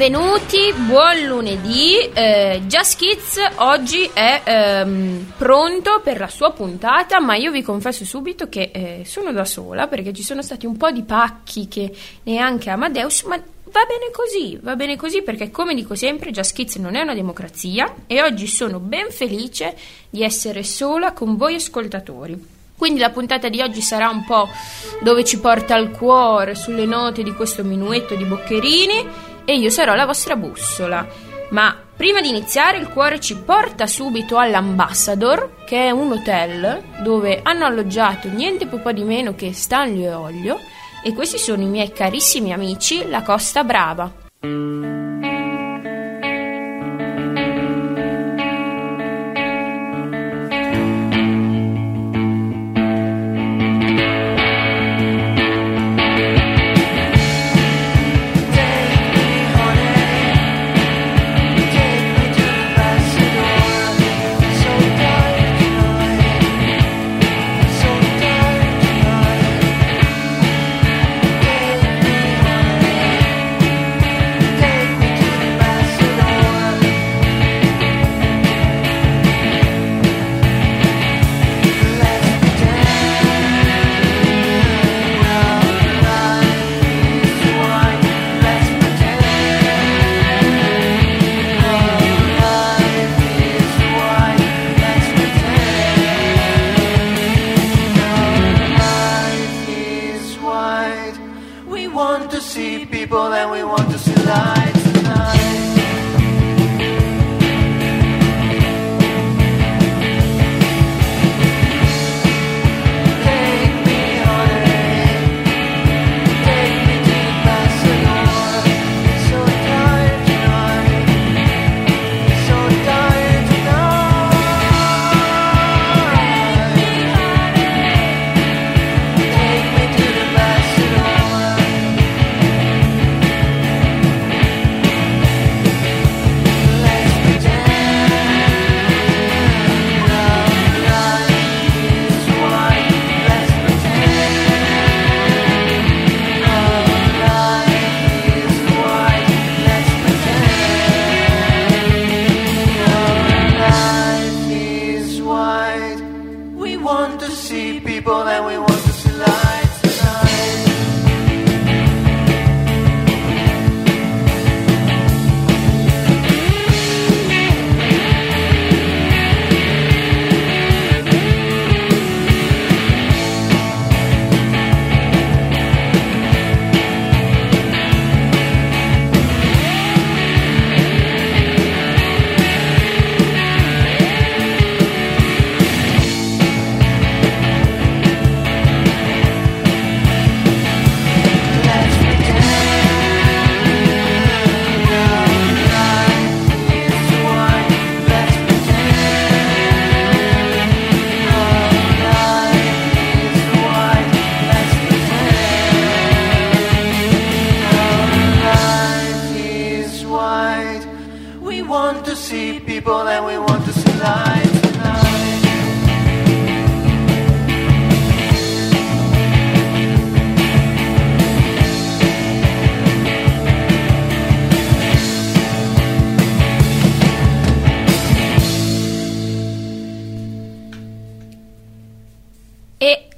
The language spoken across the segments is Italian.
Benvenuti, buon lunedì. Eh, Just Kids oggi è ehm, pronto per la sua puntata, ma io vi confesso subito che eh, sono da sola perché ci sono stati un po' di pacchi che neanche Amadeus, ma va bene così, va bene così perché come dico sempre Just Kids non è una democrazia e oggi sono ben felice di essere sola con voi ascoltatori. Quindi la puntata di oggi sarà un po' dove ci porta il cuore sulle note di questo minuetto di Boccherini e io sarò la vostra bussola. Ma prima di iniziare il cuore ci porta subito all'Ambassador, che è un hotel dove hanno alloggiato niente po' di meno che Stanley e Olio e questi sono i miei carissimi amici, la Costa Brava.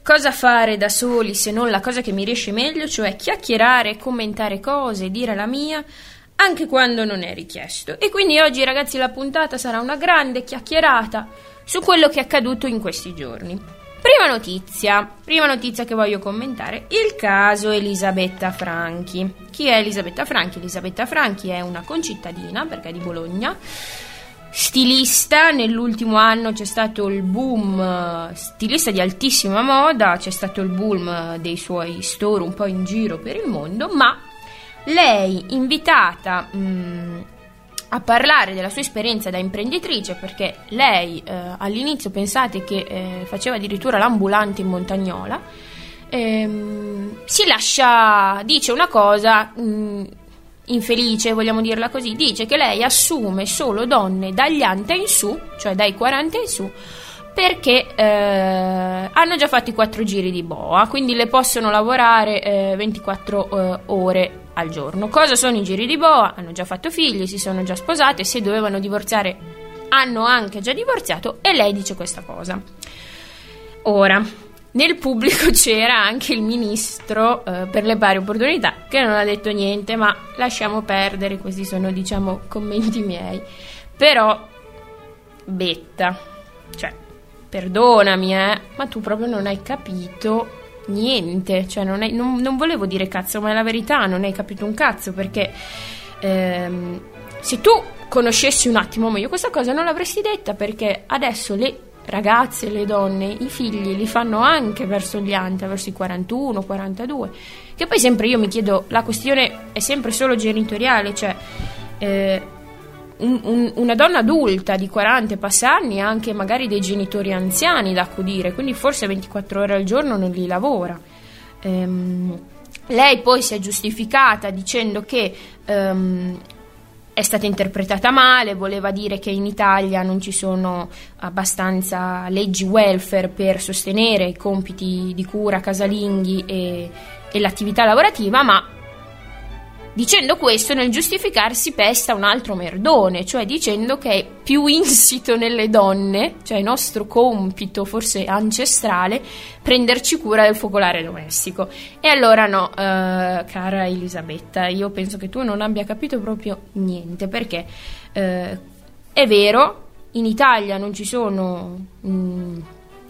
Cosa fare da soli se non la cosa che mi riesce meglio, cioè chiacchierare, commentare cose, dire la mia, anche quando non è richiesto. E quindi oggi ragazzi la puntata sarà una grande chiacchierata su quello che è accaduto in questi giorni. Prima notizia, prima notizia che voglio commentare, il caso Elisabetta Franchi. Chi è Elisabetta Franchi? Elisabetta Franchi è una concittadina, perché è di Bologna, stilista, nell'ultimo anno c'è stato il boom, stilista di altissima moda, c'è stato il boom dei suoi store un po' in giro per il mondo, ma lei invitata mh, mm, a parlare della sua esperienza da imprenditrice, perché lei eh, all'inizio pensate che eh, faceva addirittura l'ambulante in Montagnola, ehm, si lascia, dice una cosa... Mh, mm, infelice, vogliamo dirla così, dice che lei assume solo donne dagli ante in su, cioè dai 40 in su, perché eh, hanno già fatto i quattro giri di boa, quindi le possono lavorare eh, 24 eh, ore al giorno. Cosa sono i giri di boa? Hanno già fatto figli, si sono già sposate, se dovevano divorziare hanno anche già divorziato e lei dice questa cosa. Ora, nel pubblico c'era anche il ministro eh, per le pari opportunità che non ha detto niente, ma lasciamo perdere, questi sono diciamo commenti miei. Però, betta, cioè, perdonami, eh, ma tu proprio non hai capito niente, cioè non, hai, non, non, volevo dire cazzo, ma è la verità, non hai capito un cazzo perché ehm, se tu conoscessi un attimo meglio questa cosa non l'avresti detta perché adesso le ragazze, le donne, i figli li fanno anche verso gli anti, verso i 41, 42, che poi sempre io mi chiedo, la questione è sempre solo genitoriale, cioè... Eh, un, un, una donna adulta di 40 e passa anni ha anche magari dei genitori anziani da accudire, quindi forse 24 ore al giorno non li lavora. Ehm, lei poi si è giustificata dicendo che ehm, è stata interpretata male, voleva dire che in Italia non ci sono abbastanza leggi welfare per sostenere i compiti di cura casalinghi e, e l'attività lavorativa, ma Dicendo questo, nel giustificarsi pesta un altro merdone, cioè dicendo che è più insito nelle donne, cioè il nostro compito, forse ancestrale, prenderci cura del focolare domestico. E allora no, uh, cara Elisabetta, io penso che tu non abbia capito proprio niente, perché uh, è vero, in Italia non ci sono mh, mm,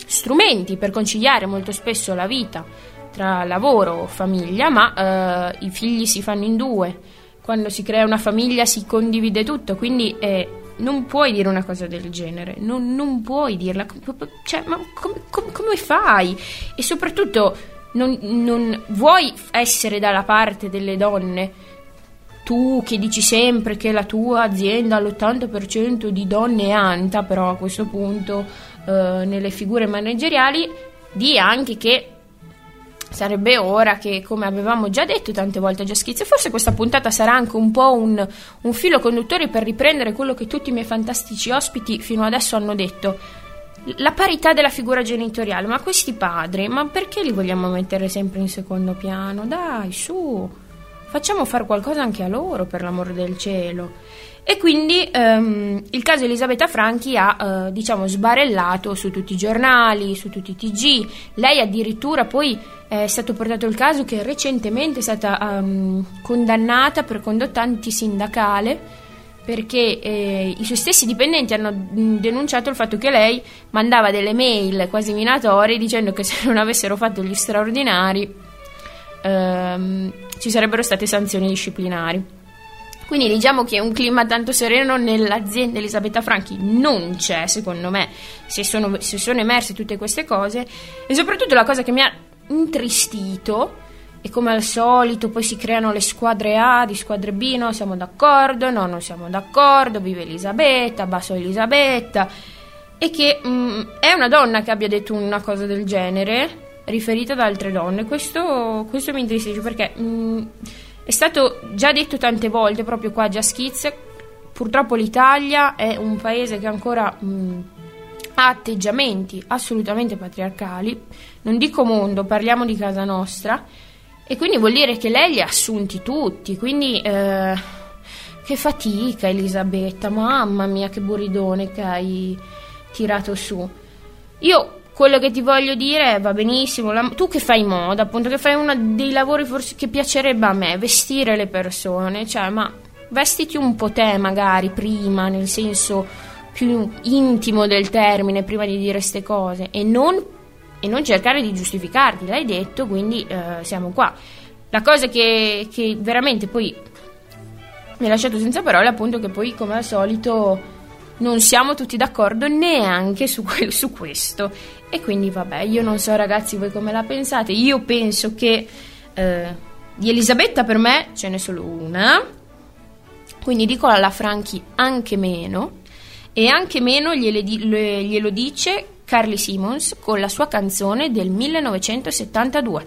strumenti per conciliare molto spesso la vita tra lavoro o famiglia, ma eh, i figli si fanno in due. Quando si crea una famiglia si condivide tutto, quindi eh, non puoi dire una cosa del genere, non, non puoi dirla, cioè, ma com, com, come fai? E soprattutto non, non vuoi essere dalla parte delle donne? tu che dici sempre che la tua azienda ha l'80% di donne è anta, però a questo punto eh, nelle figure manageriali, di anche che sarebbe ora che, come avevamo già detto tante volte a Già Schizzo, forse questa puntata sarà anche un po' un, un filo conduttore per riprendere quello che tutti i miei fantastici ospiti fino adesso hanno detto. La parità della figura genitoriale, ma questi padri, ma perché li vogliamo mettere sempre in secondo piano? Dai, su, facciamo fare qualcosa anche a loro, per l'amor del cielo. E quindi um, il caso Elisabetta Franchi ha, uh, diciamo, sbarellato su tutti i giornali, su tutti i TG. Lei addirittura poi è stato portato il caso che recentemente è stata um, condannata per condotta antisindacale perché eh, i suoi stessi dipendenti hanno denunciato il fatto che lei mandava delle mail quasi minatorie dicendo che se non avessero fatto gli straordinari ehm, ci sarebbero state sanzioni disciplinari. Quindi diciamo che un clima tanto sereno nell'azienda Elisabetta Franchi non c'è, secondo me, se sono, se sono emerse tutte queste cose. E soprattutto la cosa che mi ha intristito e come al solito poi si creano le squadre A di squadre B, no siamo d'accordo, no non siamo d'accordo, vive Elisabetta, basso Elisabetta e che mh, mm, è una donna che abbia detto una cosa del genere riferita ad altre donne, questo, questo mi intristisce perché mh, mm, è stato già detto tante volte proprio qua a Kids, purtroppo l'Italia è un paese che ancora mh, ha atteggiamenti assolutamente patriarcali, non dico mondo, parliamo di casa nostra, e quindi vuol dire che lei li ha assunti tutti, quindi eh, che fatica Elisabetta, mamma mia che buridone che hai tirato su. Io quello che ti voglio dire va benissimo, la, tu che fai moda, appunto, che fai uno dei lavori forse che piacerebbe a me, vestire le persone, cioè, ma vestiti un po' te magari prima, nel senso più intimo del termine, prima di dire queste cose, e non, e non, cercare di giustificarti, l'hai detto, quindi eh, siamo qua. La cosa che, che veramente poi mi ha lasciato senza parole, appunto, che poi come al solito non siamo tutti d'accordo neanche su, que- su questo. E quindi vabbè, io non so ragazzi voi come la pensate, io penso che eh, di Elisabetta per me ce n'è solo una, quindi dico alla Franchi anche meno, e anche meno glielo dice Carly Simmons con la sua canzone del 1972.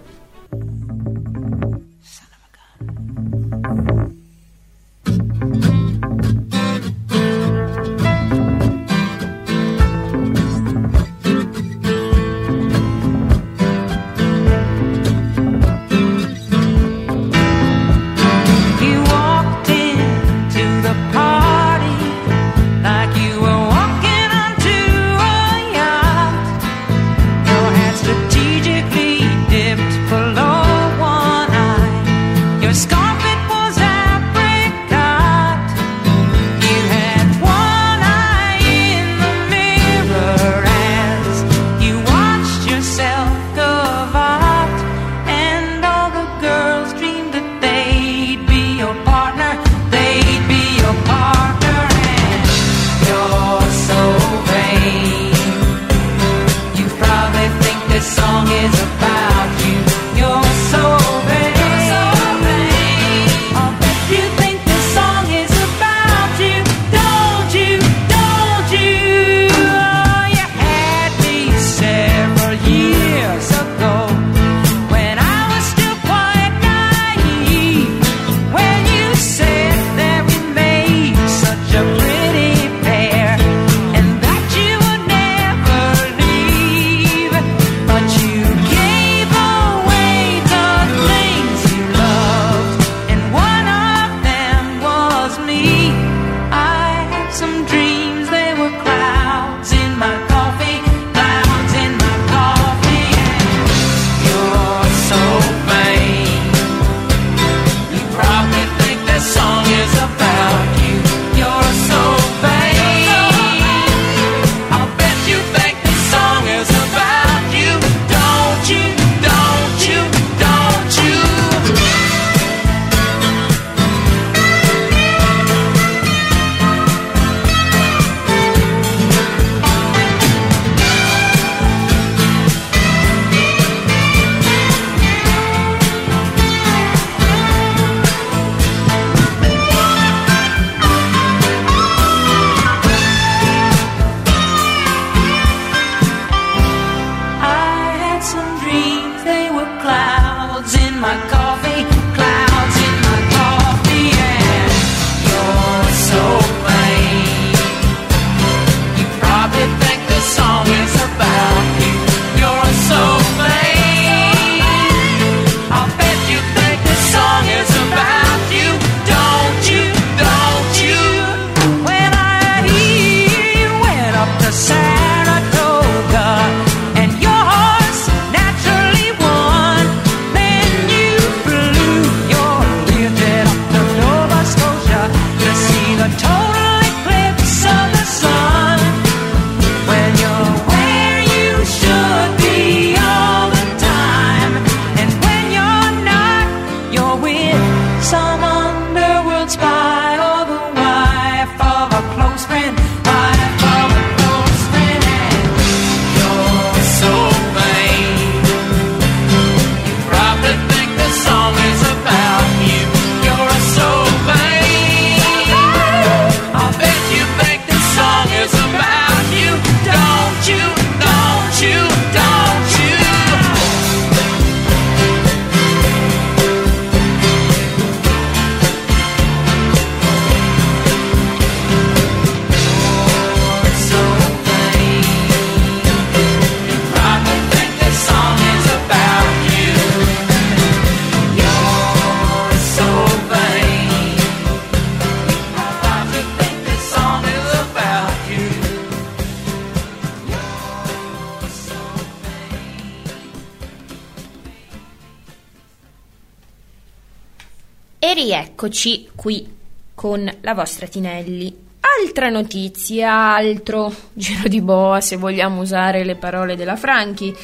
Rieccoci qui con la vostra Tinelli. Altra notizia, altro giro di boa se vogliamo usare le parole della Franchi.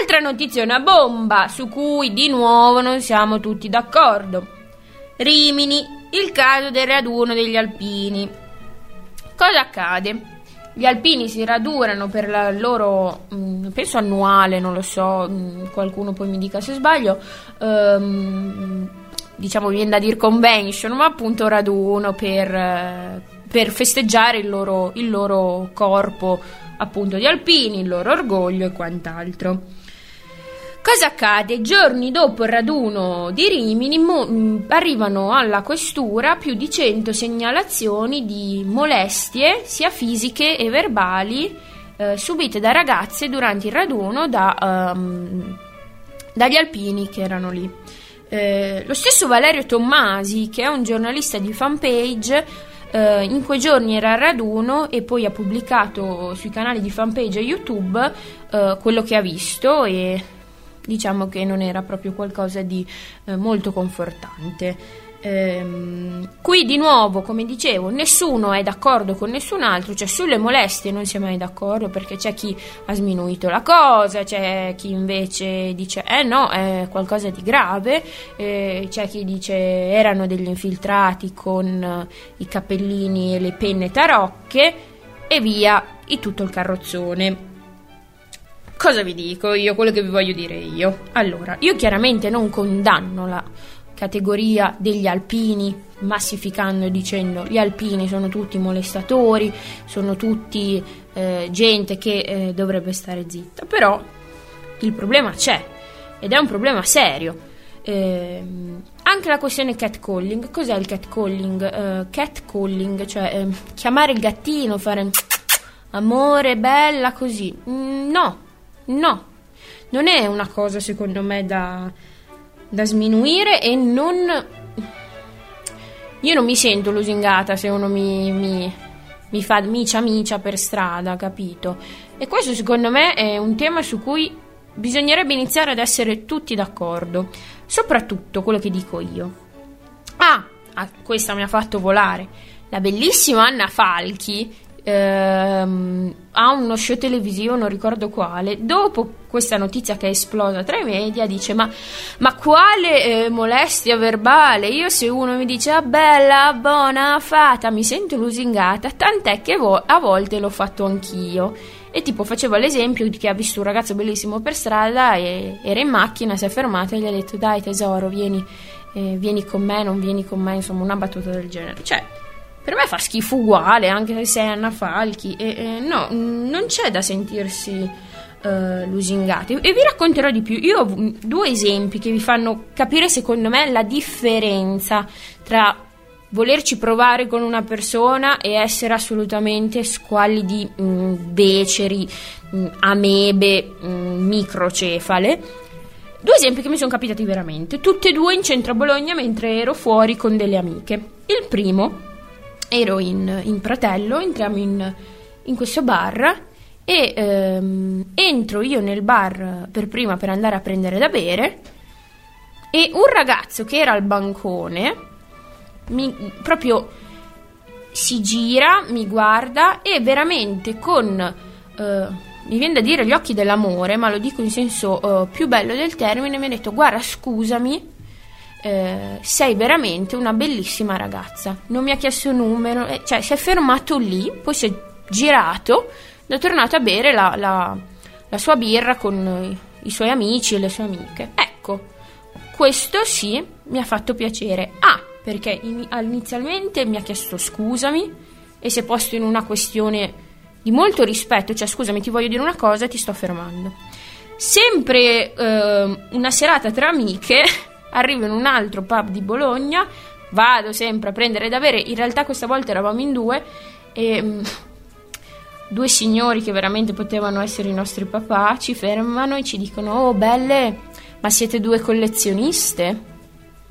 Altra notizia, una bomba su cui di nuovo non siamo tutti d'accordo. Rimini, il caso del raduno degli alpini. Cosa accade? Gli alpini si radunano per la loro, mh, penso annuale, non lo so, mh, qualcuno poi mi dica se sbaglio, um, diciamo viene da dire convention, ma appunto raduno per, per festeggiare il loro, il loro corpo appunto di alpini, il loro orgoglio e quant'altro. Cosa accade? Giorni dopo il raduno di Rimini mo- mm, arrivano alla questura più di 100 segnalazioni di molestie sia fisiche e verbali eh, subite da ragazze durante il raduno da, um, dagli alpini che erano lì. Eh, lo stesso Valerio Tommasi, che è un giornalista di fanpage, eh, in quei giorni era al raduno e poi ha pubblicato sui canali di fanpage e YouTube eh, quello che ha visto e diciamo che non era proprio qualcosa di eh, molto confortante. Ehm, qui di nuovo, come dicevo, nessuno è d'accordo con nessun altro, cioè sulle molestie non si è mai d'accordo perché c'è chi ha sminuito la cosa, c'è chi invece dice eh no, è qualcosa di grave, eh, c'è chi dice erano degli infiltrati con eh, i cappellini e le penne tarocche e via, e tutto il carrozzone. Cosa vi dico io? Quello che vi voglio dire io. Allora, io chiaramente non condanno la categoria degli alpini, massificando e dicendo gli alpini sono tutti molestatori, sono tutti eh, gente che eh, dovrebbe stare zitta, però il problema c'è ed è un problema serio. Eh, anche la questione catcalling, cos'è il catcalling? Uh, catcalling, cioè eh, chiamare il gattino, fare amore, bella, così. Mm, no, no, non è una cosa secondo me da, da sminuire e non... Io non mi sento lusingata se uno mi, mi, mi fa micia micia per strada, capito? E questo secondo me è un tema su cui bisognerebbe iniziare ad essere tutti d'accordo, soprattutto quello che dico io. Ah, ah questa mi ha fatto volare. La bellissima Anna Falchi ehm, a uno show televisivo, non ricordo quale, dopo questa notizia che è esplosa tra i media, dice ma, ma quale eh, molestia verbale? Io se uno mi dice ah bella, buona, fata, mi sento lusingata, tant'è che vo- a volte l'ho fatto anch'io. E tipo faceva l'esempio di che ha visto un ragazzo bellissimo per strada e era in macchina, si è fermato e gli ha detto dai tesoro, vieni, eh, vieni con me, non vieni con me, insomma una battuta del genere. Cioè, per me fa schifo uguale, anche se sei Anna Falchi. E, e no, non c'è da sentirsi uh, lusingati. E vi racconterò di più. Io ho due esempi che vi fanno capire, secondo me, la differenza tra volerci provare con una persona e essere assolutamente squallidi, mh, mm, beceri, mh, mm, amebe, mh, mm, microcefale. Due esempi che mi sono capitati veramente, tutti e due in centro a Bologna mentre ero fuori con delle amiche. Il primo ero in, in Pratello, entriamo in, in questo bar e ehm, entro io nel bar per prima per andare a prendere da bere e un ragazzo che era al bancone mi, proprio si gira, mi guarda e veramente con, eh, mi viene da dire gli occhi dell'amore, ma lo dico in senso eh, più bello del termine, mi ha detto guarda scusami eh, sei veramente una bellissima ragazza. Non mi ha chiesto numero, eh, cioè si è fermato lì, poi si è girato ed è tornato a bere la, la, la sua birra con i, i suoi amici e le sue amiche. Ecco, questo sì mi ha fatto piacere. Ah, perché in, inizialmente mi ha chiesto scusami e si è posto in una questione di molto rispetto, cioè scusami ti voglio dire una cosa, ti sto fermando. Sempre eh, una serata tra amiche arrivo in un altro pub di Bologna, vado sempre a prendere da bere, in realtà questa volta eravamo in due e mm, due signori che veramente potevano essere i nostri papà ci fermano e ci dicono "Oh, belle, ma siete due collezioniste?"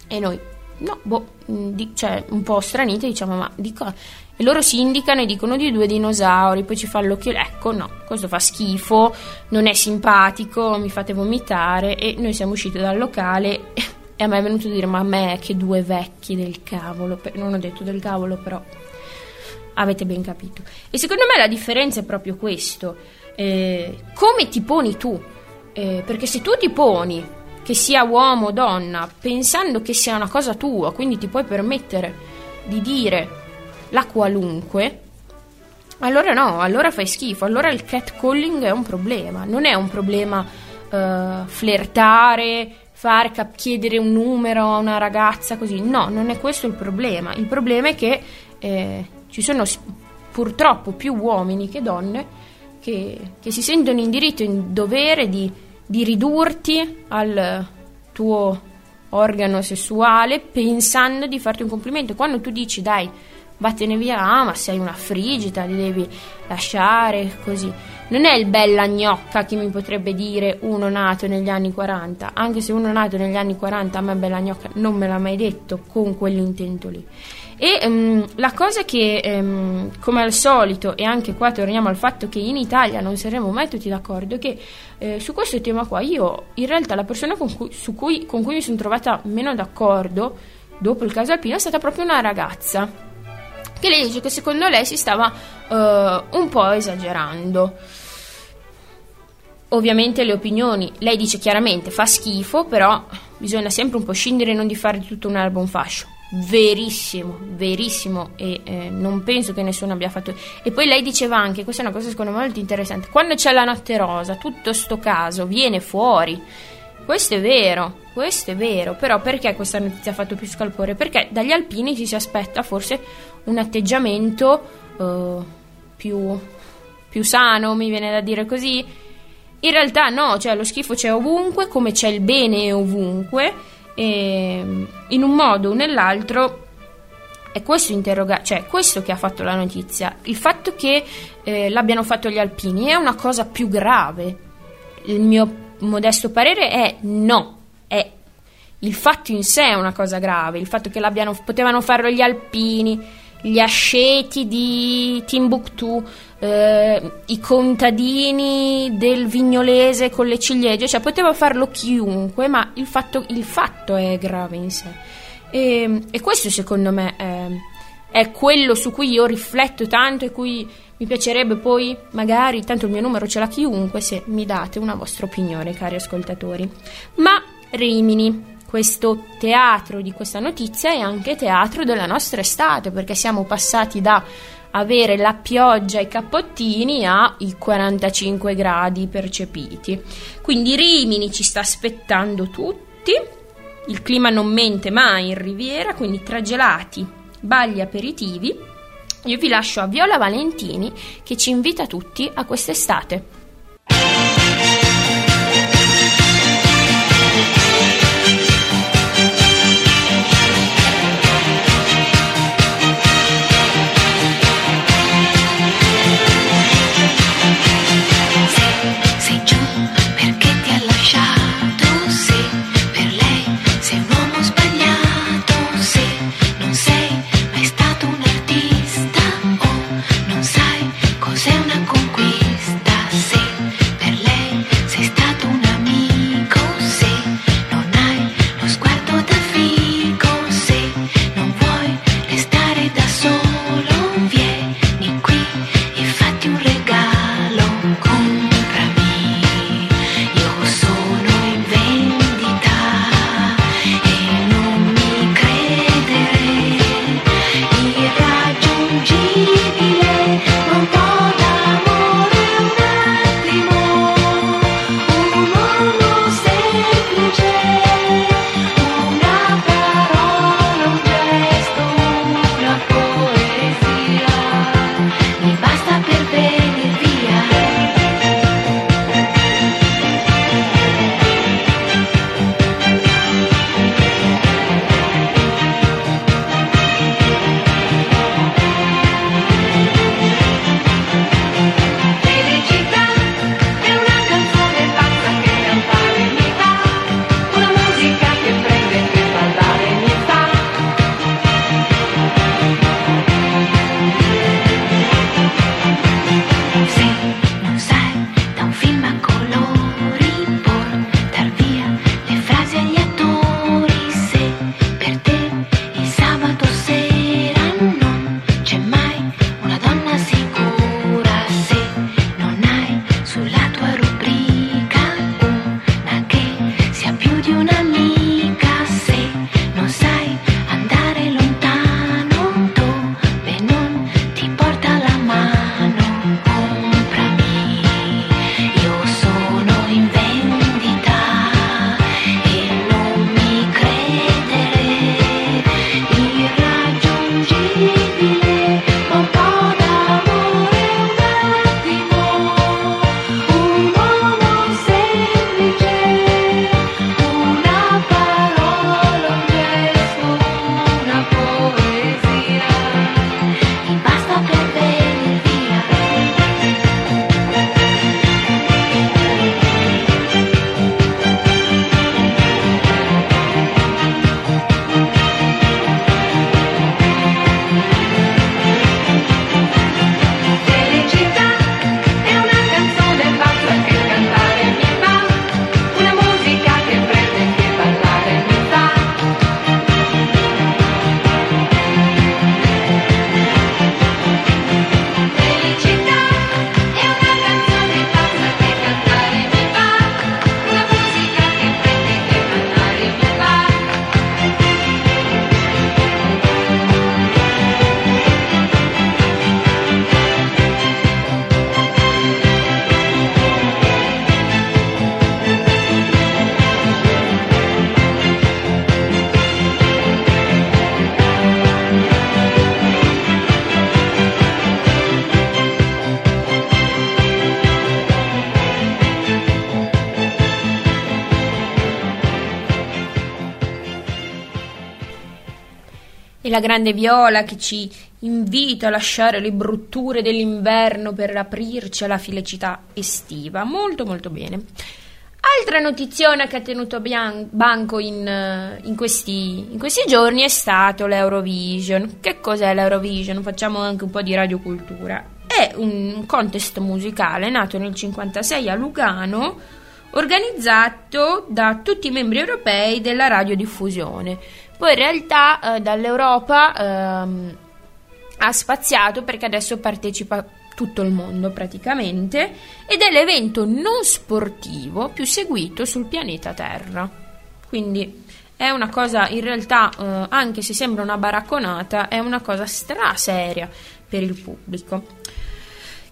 E noi No, boh, mm, di, cioè un po' stranite, diciamo, ma dico. E loro si indicano e dicono di due dinosauri, poi ci fa l'occhio. Ecco, no, questo fa schifo, non è simpatico, mi fate vomitare. E noi siamo usciti dal locale E a me è venuto a dire, ma a me che due vecchi del cavolo, non ho detto del cavolo, però avete ben capito. E secondo me la differenza è proprio questo, eh, come ti poni tu, eh, perché se tu ti poni, che sia uomo o donna, pensando che sia una cosa tua, quindi ti puoi permettere di dire la qualunque, allora no, allora fai schifo, allora il catcalling è un problema, non è un problema uh, flirtare, far cap- chiedere un numero a una ragazza così, no, non è questo il problema, il problema è che eh, ci sono purtroppo più uomini che donne che, che si sentono in diritto e in dovere di, di ridurti al tuo organo sessuale pensando di farti un complimento. Quando tu dici dai, vattene via, ah ma sei una frigida, li devi lasciare così. Non è il bella gnocca che mi potrebbe dire uno nato negli anni 40, anche se uno nato negli anni 40 a me bella gnocca non me l'ha mai detto con quell'intento lì. E um, la cosa che, um, come al solito, e anche qua torniamo al fatto che in Italia non saremo mai tutti d'accordo, è che eh, su questo tema qua io, in realtà, la persona con cui, cui, con cui mi sono trovata meno d'accordo dopo il caso Alpino è stata proprio una ragazza che lei dice che secondo lei si stava uh, un po' esagerando. Ovviamente le opinioni, lei dice chiaramente fa schifo, però bisogna sempre un po' scendere e non di fare tutto un album fascio. Verissimo, verissimo e eh, non penso che nessuno abbia fatto. E poi lei diceva anche, questa è una cosa secondo me molto interessante, quando c'è la notte rosa, tutto sto caso viene fuori. Questo è vero, questo è vero, però perché questa notizia ha fatto più scalpore? Perché dagli alpini ci si aspetta forse un atteggiamento uh, più, più sano, mi viene da dire così. In realtà no, cioè lo schifo c'è ovunque, come c'è il bene ovunque, e in un modo o nell'altro è questo, interroga- cioè, questo che ha fatto la notizia. Il fatto che eh, l'abbiano fatto gli alpini è una cosa più grave. Il mio modesto parere è no, è il fatto in sé è una cosa grave, il fatto che potevano farlo gli alpini, gli asceti di Timbuktu, eh, i contadini del Vignolese con le ciliegie, cioè poteva farlo chiunque, ma il fatto, il fatto è grave in sé. E, e questo secondo me è, è, quello su cui io rifletto tanto e cui mi piacerebbe poi, magari, tanto il mio numero ce l'ha chiunque, se mi date una vostra opinione, cari ascoltatori. Ma Rimini, questo teatro di questa notizia è anche teatro della nostra estate, perché siamo passati da avere la pioggia e i cappottini ai 45 gradi percepiti. Quindi Rimini ci sta aspettando tutti. Il clima non mente mai in Riviera, quindi tra gelati, bagli aperitivi. Io vi lascio a Viola Valentini che ci invita tutti a quest'estate. La grande viola che ci invita a lasciare le brutture dell'inverno per aprirci alla felicità estiva. Molto molto bene. Altra notiziona che ha tenuto bian- banco in, eh, in, questi, in, questi, giorni è stato l'Eurovision. Che cos'è l'Eurovision? Facciamo anche un po' di radiocultura. È un contest musicale nato nel 1956 a Lugano, organizzato da tutti i membri europei della radiodiffusione. Poi in realtà eh, dall'Europa ehm, ha spaziato perché adesso partecipa tutto il mondo praticamente ed è l'evento non sportivo più seguito sul pianeta Terra. Quindi è una cosa in realtà, eh, anche se sembra una baracconata, è una cosa straseria per il pubblico.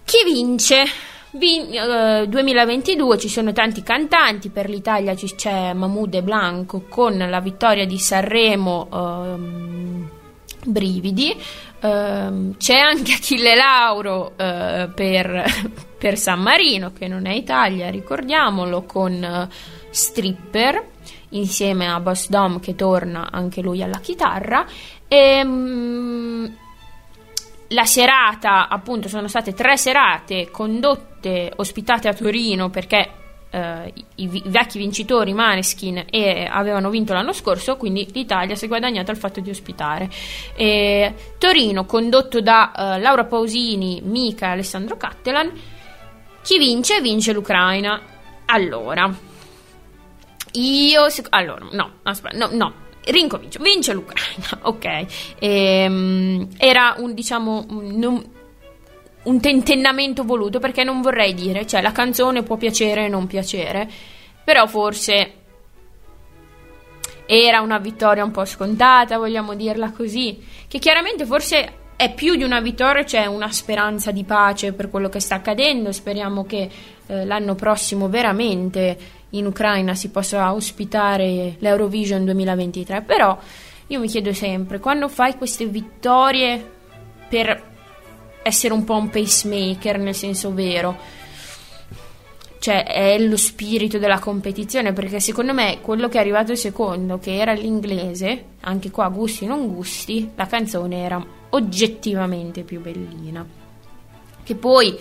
Chi vince? Vin- eh, 2022 ci sono tanti cantanti, per l'Italia c'è Mahmoud Blanco con la vittoria di Sanremo. Ehm, brividi. Uh, c'è anche Achille Lauro uh, per, per, San Marino, che non è Italia, ricordiamolo, con uh, Stripper, insieme a Boss Dom che torna anche lui alla chitarra. E, um, la serata, appunto, sono state tre serate condotte, ospitate a Torino perché eh, i, i, vecchi vincitori Maneskin e avevano vinto l'anno scorso, quindi l'Italia si è guadagnata il fatto di ospitare. E Torino, condotto da eh, Laura Pausini, Mica e Alessandro Cattelan. Chi vince? Vince l'Ucraina. Allora, io. Allora, no, aspetta, no, no. Rincomincio, vince l'Ucraina, ok. Ehm, era un diciamo. Non, un tentennamento voluto perché non vorrei dire, cioè la canzone può piacere o non piacere, però forse era una vittoria un po' scontata, vogliamo dirla così, che chiaramente forse è più di una vittoria, c'è una speranza di pace per quello che sta accadendo, speriamo che eh, l'anno prossimo veramente in Ucraina si possa ospitare l'Eurovision 2023, però io mi chiedo sempre, quando fai queste vittorie per essere un po' un pacemaker nel senso vero. Cioè, è lo spirito della competizione, perché secondo me quello che è arrivato secondo, che era l'inglese, anche qua gusti non gusti, la canzone era oggettivamente più bellina. Che poi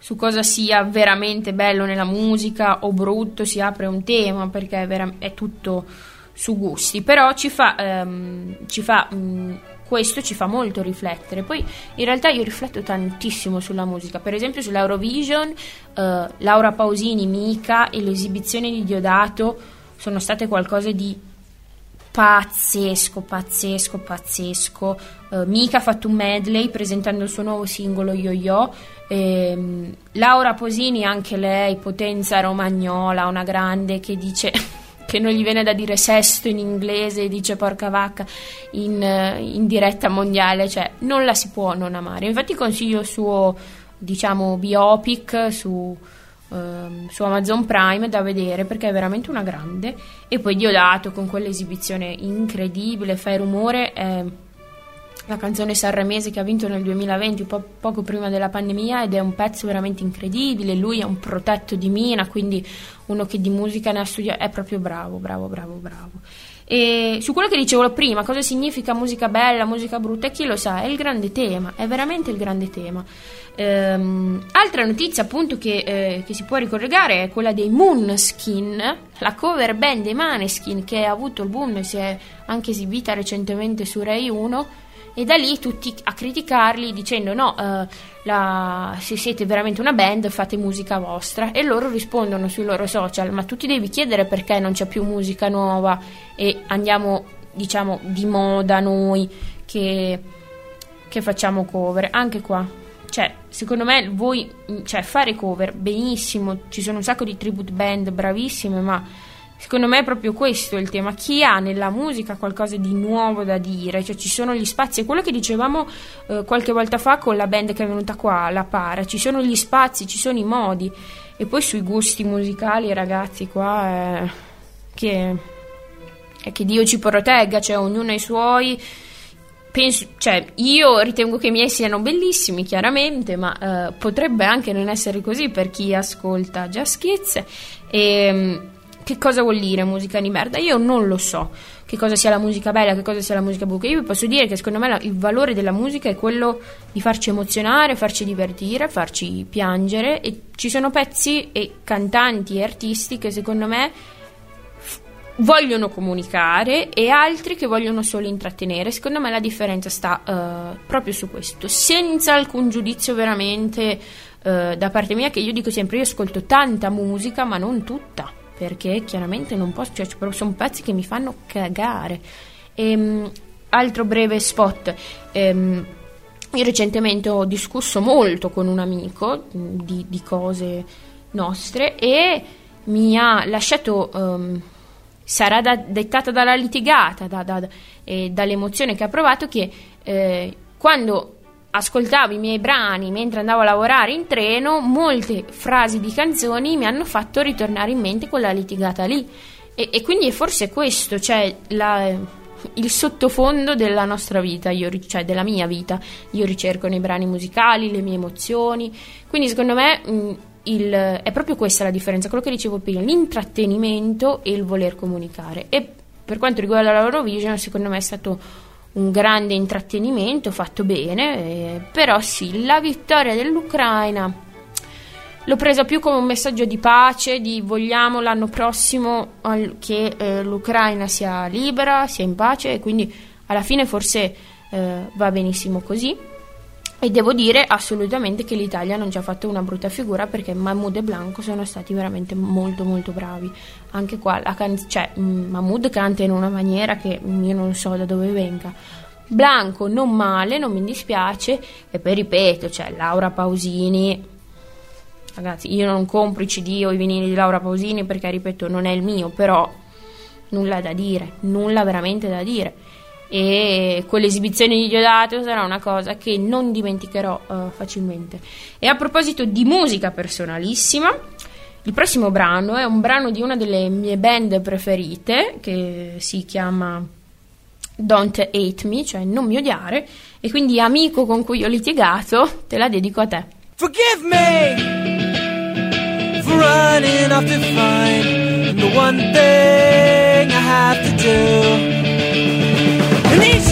su cosa sia veramente bello nella musica o brutto si apre un tema, perché è, vera- è tutto su gusti, però ci fa, um, ci fa um, questo ci fa molto riflettere. Poi in realtà io rifletto tantissimo sulla musica, per esempio sull'Eurovision, eh, Laura Pausini, Mica e l'esibizione di Diodato sono state qualcosa di pazzesco, pazzesco, pazzesco. Uh, Mika ha fatto un medley presentando il suo nuovo singolo Yo Yo. Ehm, Laura Posini, anche lei, potenza romagnola, una grande che dice che non gli viene da dire sesto in inglese, dice porca vacca in, eh, in diretta mondiale, cioè non la si può non amare. Infatti consiglio il suo, diciamo, biopic su, uh, su Amazon Prime da vedere perché è veramente una grande. E poi Diodato con quell'esibizione incredibile, fai rumore. È, la canzone sanremese che ha vinto nel 2020, po- poco prima della pandemia, ed è un pezzo veramente incredibile. Lui è un protetto di Mina, quindi uno che di musica ne ha studiato, è proprio bravo, bravo, bravo, bravo. E su quello che dicevo prima, cosa significa musica bella, musica brutta, chi lo sa, è il grande tema, è veramente il grande tema. Ehm, altra notizia appunto che, eh, che, si può ricollegare è quella dei Moonskin, la cover band dei Maneskin che ha avuto il boom e si è anche esibita recentemente su Rai 1 e da lì tutti a criticarli dicendo no, uh, la, se siete veramente una band fate musica vostra. E loro rispondono sui loro social ma tu ti devi chiedere perché non c'è più musica nuova e andiamo diciamo di moda noi che, che facciamo cover. Anche qua cioè secondo me voi cioè, fare cover benissimo ci sono un sacco di tribute band bravissime ma Secondo me è proprio questo il tema. Chi ha nella musica qualcosa di nuovo da dire? Cioè ci sono gli spazi, è quello che dicevamo eh, qualche volta fa con la band che è venuta qua, la Para, ci sono gli spazi, ci sono i modi. E poi sui gusti musicali, ragazzi, qua è che, è che Dio ci protegga, cioè ognuno ha i suoi. Penso, cioè, io ritengo che i miei siano bellissimi, chiaramente, ma eh, potrebbe anche non essere così per chi ascolta Jazz Kids. E, che cosa vuol dire musica di merda? Io non lo so che cosa sia la musica bella, che cosa sia la musica buca. Io vi posso dire che secondo me la, il valore della musica è quello di farci emozionare, farci divertire, farci piangere e ci sono pezzi e cantanti e artisti che secondo me vogliono comunicare e altri che vogliono solo intrattenere. Secondo me la differenza sta uh, proprio su questo, senza alcun giudizio veramente uh, da parte mia che io dico sempre io ascolto tanta musica ma non tutta perché chiaramente non posso, cioè sono pezzi che mi fanno cagare. E, um, altro breve spot. Um, io recentemente ho discusso molto con un amico di, di cose nostre e mi ha lasciato. Um, sarà da, dettata dalla litigata, da, da, e dall'emozione che ha provato, che eh, quando ascoltavo i miei brani mentre andavo a lavorare in treno, molte frasi di canzoni mi hanno fatto ritornare in mente quella litigata lì. E, e quindi è forse questo, cioè la, il sottofondo della nostra vita, io, cioè della mia vita. Io ricerco nei brani musicali le mie emozioni. Quindi secondo me mh, il, è proprio questa la differenza, quello che dicevo prima, l'intrattenimento e il voler comunicare. E per quanto riguarda la Eurovision, secondo me è stato un grande intrattenimento fatto bene, eh, però sì, la vittoria dell'Ucraina l'ho presa più come un messaggio di pace, di vogliamo l'anno prossimo che eh, l'Ucraina sia libera, sia in pace e quindi alla fine forse eh, va benissimo così. E devo dire assolutamente che l'Italia non ci ha fatto una brutta figura perché Mahmoud e Blanco sono stati veramente molto molto bravi. Anche qua can- cioè, mm, Mahmoud canta in una maniera che io non so da dove venga. Blanco non male, non mi dispiace e poi ripeto, cioè Laura Pausini Ragazzi, io non compro i CD o i vinili di Laura Pausini perché ripeto, non è il mio, però nulla da dire, nulla veramente da dire e quell'esibizione di Diodato sarà una cosa che non dimenticherò uh, facilmente. E a proposito di musica personalissima, il prossimo brano è un brano di una delle mie band preferite che si chiama Don't Hate Me, cioè non mi odiare, e quindi amico con cui ho litigato, te la dedico a te. Forgive me for running off to find the one thing I have to do. And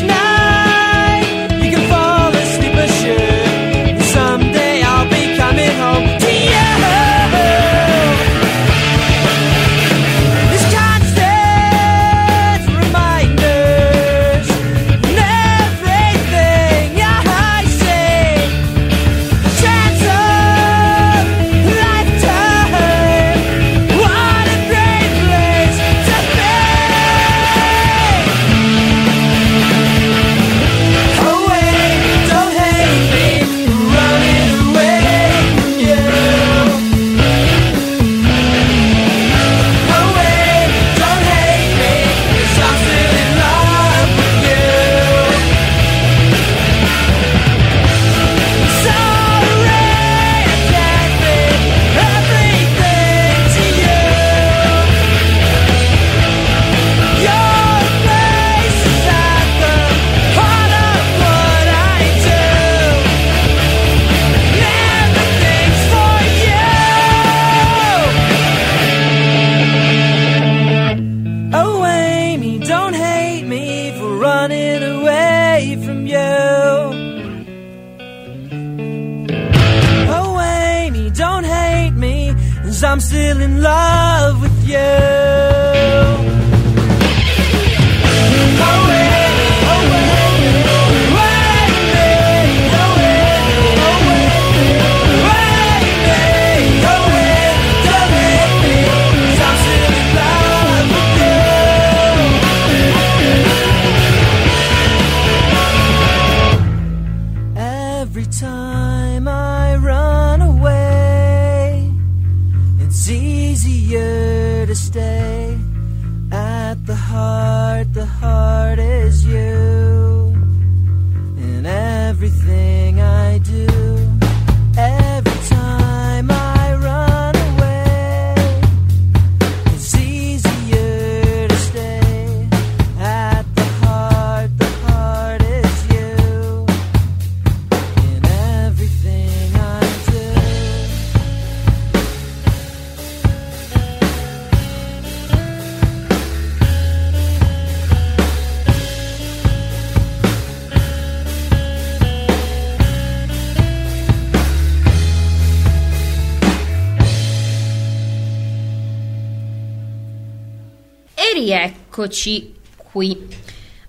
rieccoci qui.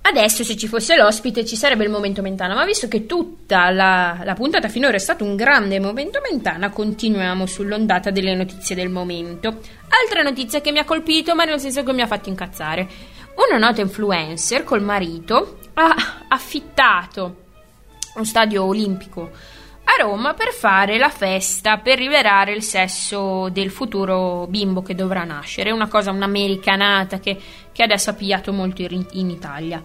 Adesso se ci fosse l'ospite ci sarebbe il momento mentana, ma visto che tutta la, la, puntata finora è stato un grande momento mentana, continuiamo sull'ondata delle notizie del momento. Altra notizia che mi ha colpito, ma nel senso che mi ha fatto incazzare. Una nota influencer col marito ha affittato un stadio olimpico a Roma per fare la festa per rivelare il sesso del futuro bimbo che dovrà nascere, una cosa, un'americanata che, che adesso ha pigliato molto in, in Italia.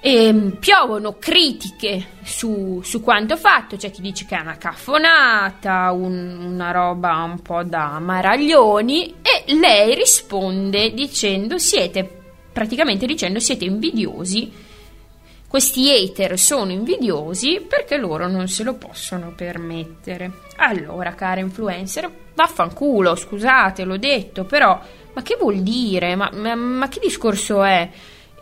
E ehm, piovono critiche su, su, quanto fatto, c'è chi dice che è una caffonata, un, una roba un po' da maraglioni. E lei risponde dicendo siete praticamente dicendo siete invidiosi questi hater sono invidiosi perché loro non se lo possono permettere. Allora, cara influencer, vaffanculo, scusate, l'ho detto, però, ma che vuol dire? Ma, ma, ma che discorso è?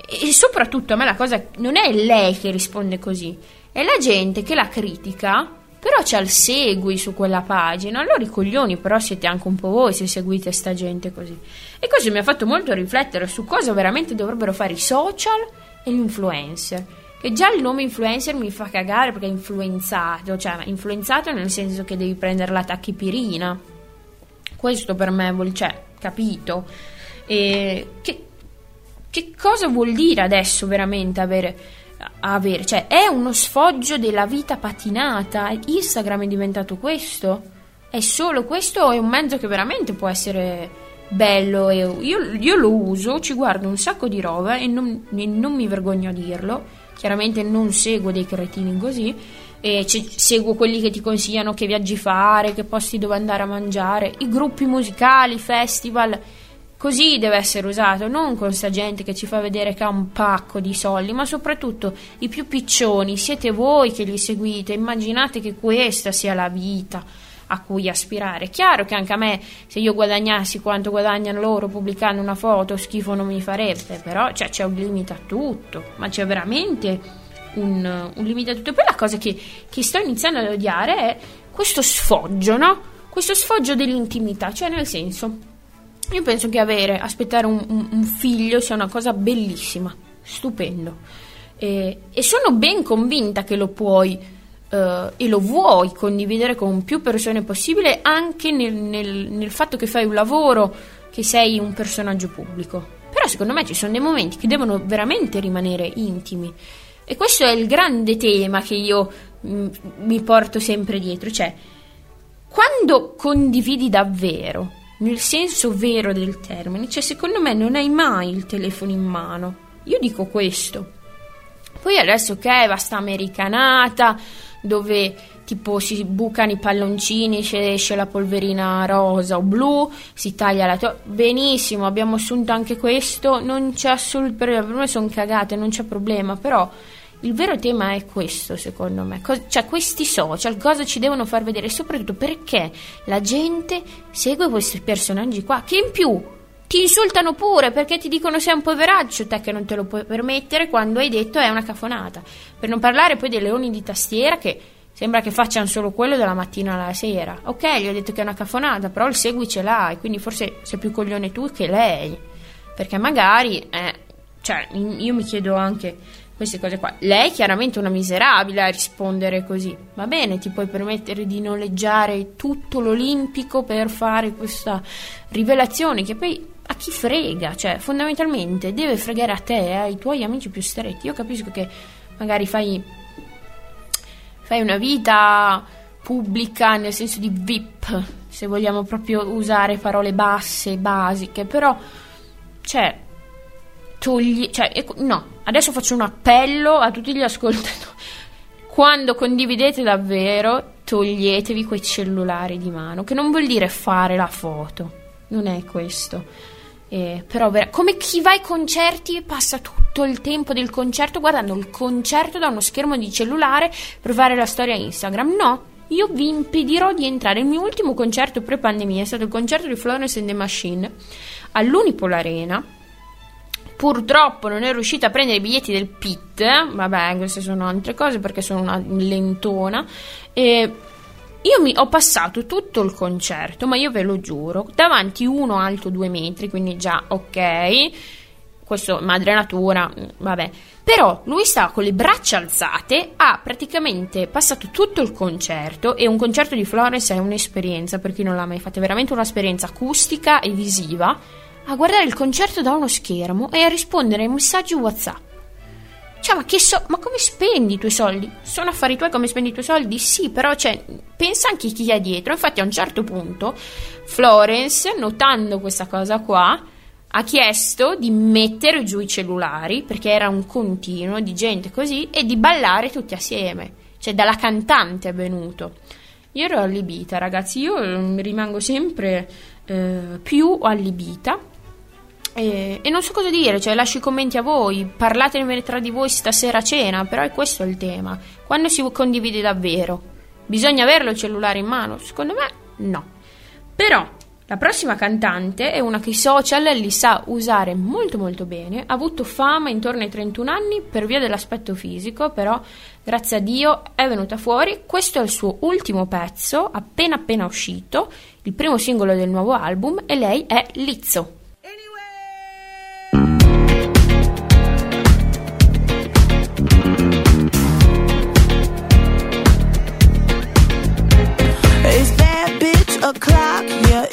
E soprattutto a me la cosa non è lei che risponde così, è la gente che la critica, però c'ha il segui su quella pagina. Allora i coglioni però siete anche un po' voi se seguite sta gente così. E questo mi ha fatto molto riflettere su cosa veramente dovrebbero fare i social e l'influencer. Che già il nome influencer mi fa cagare perché è influenzato, cioè influenzato nel senso che devi prendere la tachipirina. Questo per me vuol, cioè, capito? E che, che cosa vuol dire adesso veramente avere, avere? Cioè, è uno sfoggio della vita patinata? Instagram è diventato questo? È solo questo o è un mezzo che veramente può essere bello io, io, lo uso, ci guardo un sacco di roba e non, e non, mi vergogno a dirlo. Chiaramente non seguo dei cretini così, e c- seguo quelli che ti consigliano che viaggi fare, che posti dove andare a mangiare, i gruppi musicali, festival. Così deve essere usato, non con sta gente che ci fa vedere che ha un pacco di soldi, ma soprattutto i più piccioni, siete voi che li seguite, immaginate che questa sia la vita a cui aspirare. Chiaro che anche a me, se io guadagnassi quanto guadagnano loro pubblicando una foto, schifo non mi farebbe, però cioè, c'è un limite a tutto, ma c'è veramente un, un limite a tutto. E poi la cosa che, che sto iniziando ad odiare è questo sfoggio, no? Questo sfoggio dell'intimità, cioè nel senso, io penso che avere, aspettare un, un, un figlio sia una cosa bellissima, stupendo. E, e sono ben convinta che lo puoi Uh, e lo vuoi condividere con più persone possibile anche nel, nel, nel, fatto che fai un lavoro, che sei un personaggio pubblico. Però secondo me ci sono dei momenti che devono veramente rimanere intimi. E questo è il grande tema che io mh, mm, mi porto sempre dietro, cioè quando condividi davvero, nel senso vero del termine, cioè secondo me non hai mai il telefono in mano. Io dico questo. Poi adesso ok, va sta americanata, dove tipo si bucano i palloncini, esce la polverina rosa o blu, si taglia la to- benissimo, abbiamo assunto anche questo, non c'è assolutamente problema, per me sono cagate, non c'è problema, però il vero tema è questo, secondo me. Co- cioè, questi social cosa ci devono far vedere? E soprattutto perché la gente segue questi personaggi qua, che in più ti insultano pure perché ti dicono sei un poveraccio, te che non te lo puoi permettere quando hai detto è una cafonata. Per non parlare poi dei leoni di tastiera che sembra che facciano solo quello dalla mattina alla sera. Ok, gli ho detto che è una cafonata, però il segui ce l'hai, quindi forse sei più coglione tu che lei. Perché magari, eh, cioè, io mi chiedo anche queste cose qua. Lei è chiaramente una miserabile a rispondere così. Va bene, ti puoi permettere di noleggiare tutto l'Olimpico per fare questa rivelazione che poi a chi frega? Cioè, fondamentalmente deve fregare a te, ai tuoi amici più stretti. Io capisco che magari fai, fai una vita pubblica nel senso di VIP, se vogliamo proprio usare parole basse, basiche, però, cioè, togli, cioè, no, adesso faccio un appello a tutti gli ascoltatori. Quando condividete davvero, toglietevi quei cellulari di mano, che non vuol dire fare la foto, non è questo eh, però ver- come chi va ai concerti e passa tutto il tempo del concerto guardando il concerto da uno schermo di cellulare per fare la storia Instagram. No, io vi impedirò di entrare. Il mio ultimo concerto pre-pandemia è stato il concerto di Florence and the Machine all'Unipol Arena. Purtroppo non ero riuscita a prendere i biglietti del pit, vabbè, queste sono altre cose perché sono una lentona. E io mi ho passato tutto il concerto, ma io ve lo giuro, davanti uno alto due metri, quindi già ok, questo madre natura, mm, vabbè. Però lui sta con le braccia alzate, ha praticamente passato tutto il concerto e un concerto di Florence è un'esperienza, per chi non l'ha mai fatta, è veramente un'esperienza acustica e visiva, a guardare il concerto da uno schermo e a rispondere ai messaggi WhatsApp. Cioè, ma, che so- ma come spendi i tuoi soldi? Sono affari tuoi come spendi i tuoi soldi? Sì, però cioè, pensa anche chi è dietro. Infatti, a un certo punto, Florence, notando questa cosa qua, ha chiesto di mettere giù i cellulari perché era un continuo di gente così e di ballare tutti assieme. Cioè, dalla cantante è venuto. Io ero allibita, ragazzi. Io mm, rimango sempre eh, più allibita. E, e, non so cosa dire, cioè lascio i commenti a voi, parlatene tra di voi stasera a cena, però è questo il tema. Quando si condivide davvero? Bisogna averlo il cellulare in mano? Secondo me no. Però la prossima cantante è una che i social li sa usare molto molto bene, ha avuto fama intorno ai 31 anni per via dell'aspetto fisico, però grazie a Dio è venuta fuori. Questo è il suo ultimo pezzo, appena appena uscito, il primo singolo del nuovo album e lei è Lizzo.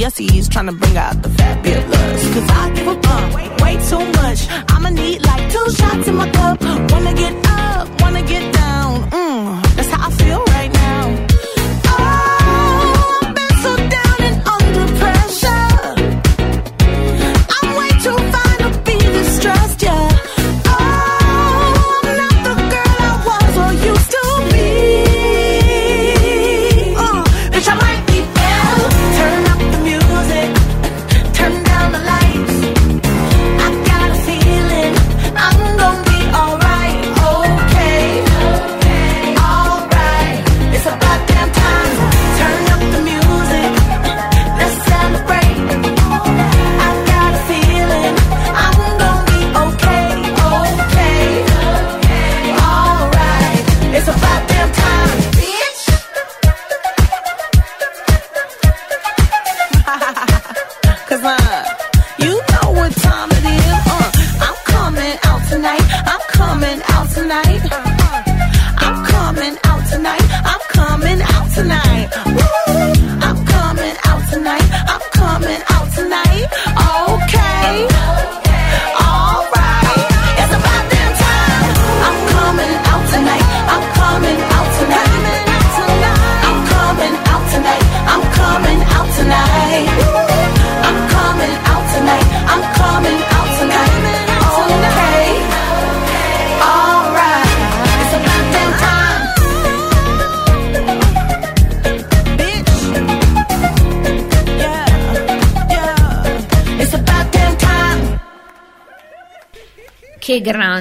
Balenciennes trying to bring out the fabulous. Cause I give a fuck way too much. I'ma need like two shots in my cup.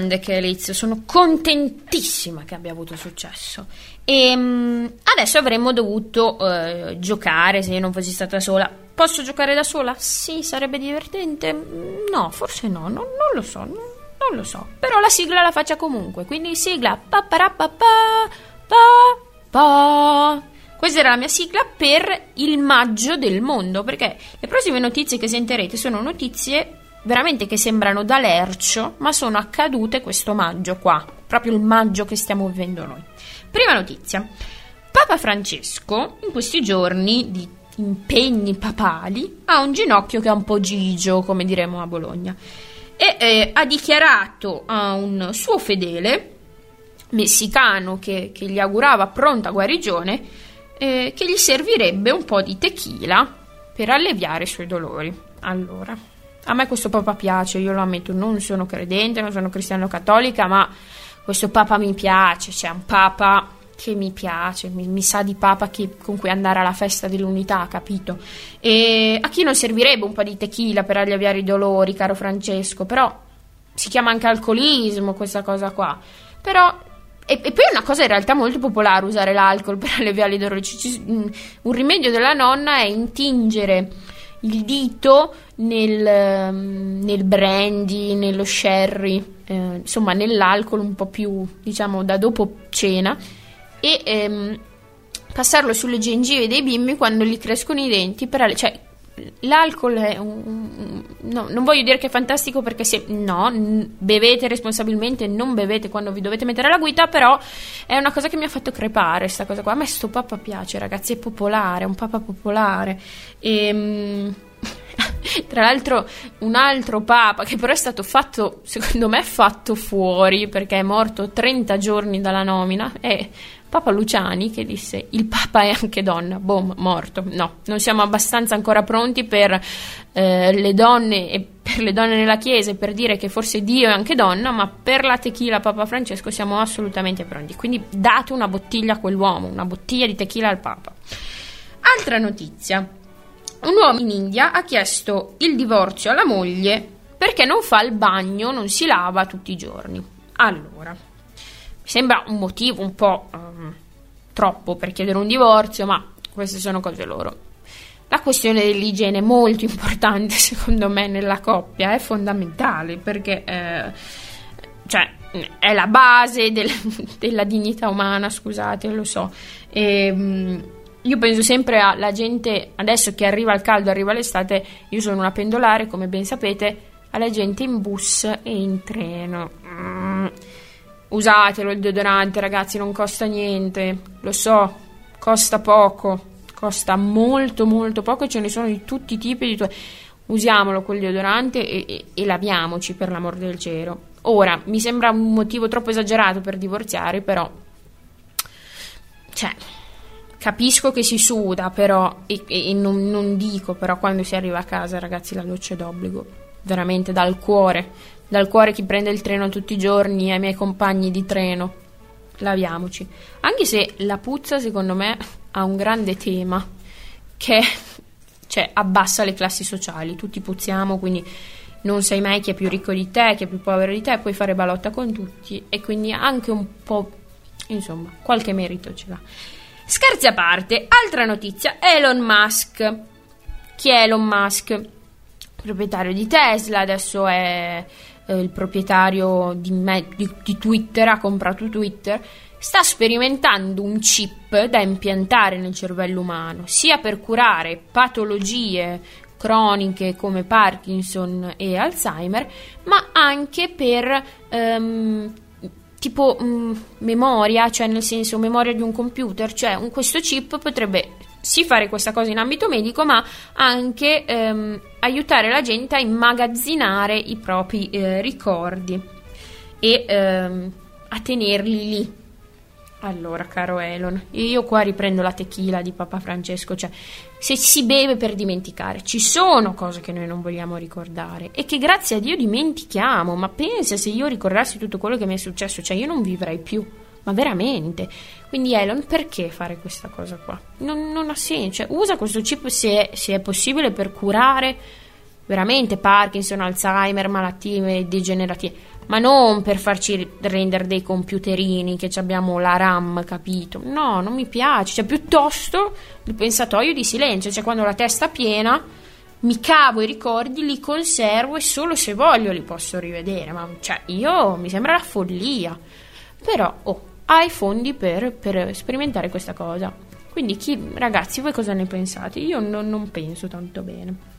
Grande che è Elizio, sono contentissima che abbia avuto successo. E um, adesso avremmo dovuto uh, giocare se io non fossi stata sola. Posso giocare da sola? Sì, sarebbe divertente? No, forse no, no non lo so, no, non lo so. Però la sigla la faccia comunque, quindi sigla pa pa pa pa questa era la mia sigla per il maggio del mondo, perché le prossime notizie che sentirete sono notizie veramente che sembrano da lercio, ma sono accadute questo maggio qua, proprio il maggio che stiamo vivendo noi. Prima notizia. Papa Francesco in questi giorni di impegni papali ha un ginocchio che è un po' gigio, come diremo a Bologna, e eh, ha dichiarato a un suo fedele messicano che, che gli augurava pronta guarigione eh, che gli servirebbe un po' di tequila per alleviare i suoi dolori. Allora, a me questo papa piace, io lo ammetto, non sono credente, non sono cristiano cattolica, ma questo papa mi piace, c'è un papa che mi piace, mi, mi sa di papa che, con cui andare alla festa dell'unità, capito? E a chi non servirebbe un po' di tequila per alleviare i dolori, caro Francesco, però si chiama anche alcolismo questa cosa qua. Però e, e, poi è una cosa in realtà molto popolare usare l'alcol per alleviare i dolori. Mm, un rimedio della nonna è intingere il dito nel, mm, nel brandy, nello sherry, eh, insomma nell'alcol un po' più, diciamo, da dopo cena e ehm, passarlo sulle gengive dei bimbi quando gli crescono i denti, per, cioè l'alcol è un, no, non voglio dire che è fantastico perché se no, bevete responsabilmente, non bevete quando vi dovete mettere alla guida, però è una cosa che mi ha fatto crepare questa cosa qua. A me sto papa piace, ragazzi, è popolare, è un papa popolare. E ehm, tra l'altro un altro papa che però è stato fatto, secondo me, fatto fuori perché è morto 30 giorni dalla nomina è Papa Luciani che disse il Papa è anche donna, boom, morto. No, non siamo abbastanza ancora pronti per eh, le donne e per le donne nella Chiesa per dire che forse Dio è anche donna, ma per la tequila Papa Francesco siamo assolutamente pronti. Quindi date una bottiglia a quell'uomo, una bottiglia di tequila al Papa. Altra notizia. Un uomo in India ha chiesto il divorzio alla moglie perché non fa il bagno, non si lava tutti i giorni. Allora, sembra un motivo un po' um, troppo per chiedere un divorzio, ma queste sono cose loro. La questione dell'igiene è molto importante, secondo me, nella coppia, è fondamentale perché eh, cioè, è la base del, della dignità umana, scusate, lo so. E, um, io penso sempre alla gente, adesso che arriva il caldo, arriva l'estate, io sono una pendolare, come ben sapete, alla gente in bus e in treno. Mm Usatelo il deodorante, ragazzi, non costa niente. Lo so, costa poco. Costa molto, molto poco ce ne sono di tutti i tipi. Di tu- Usiamolo quel deodorante e, e, e laviamoci per l'amor del cielo. Ora, mi sembra un motivo troppo esagerato per divorziare, però. Cioè, capisco che si suda, però. E, e non, non dico, però, quando si arriva a casa, ragazzi, la doccia è d'obbligo. Veramente dal cuore dal cuore chi prende il treno tutti i giorni ai miei compagni di treno. Laviamoci. Anche se la puzza, secondo me, ha un grande tema che cioè, abbassa le classi sociali. Tutti puzziamo, quindi non sai mai chi è più ricco di te, chi è più povero di te, puoi fare balotta con tutti e quindi anche un po', insomma, qualche merito ce l'ha. Scherzi a parte, altra notizia, Elon Musk. Chi è Elon Musk? Proprietario di Tesla, adesso è eh, il proprietario di, me- di, di Twitter, ha comprato Twitter, sta sperimentando un chip da impiantare nel cervello umano, sia per curare patologie croniche come Parkinson e Alzheimer, ma anche per ehm, tipo mh, mm, memoria, cioè nel senso memoria di un computer, cioè un, questo chip potrebbe sì fare questa cosa in ambito medico, ma anche ehm, aiutare la gente a immagazzinare i propri eh, ricordi e ehm, a tenerli lì. Allora, caro Elon, io qua riprendo la tequila di Papa Francesco, cioè se si beve per dimenticare, ci sono cose che noi non vogliamo ricordare e che grazie a Dio dimentichiamo, ma pensa se io ricordassi tutto quello che mi è successo, cioè io non vivrei più ma veramente. Quindi Elon, perché fare questa cosa qua? Non, non ha senso. Cioè, usa questo chip se, se, è possibile per curare veramente Parkinson, Alzheimer, malattie degenerative, ma non per farci rendere dei computerini che abbiamo la RAM, capito? No, non mi piace. Cioè, piuttosto il pensatoio di silenzio, cioè quando la testa piena mi cavo i ricordi, li conservo e solo se voglio li posso rivedere. Ma cioè, io mi sembra la follia. Però, oh, ha i fondi per, per sperimentare questa cosa. Quindi, chi, ragazzi, voi cosa ne pensate? Io non, non penso tanto bene.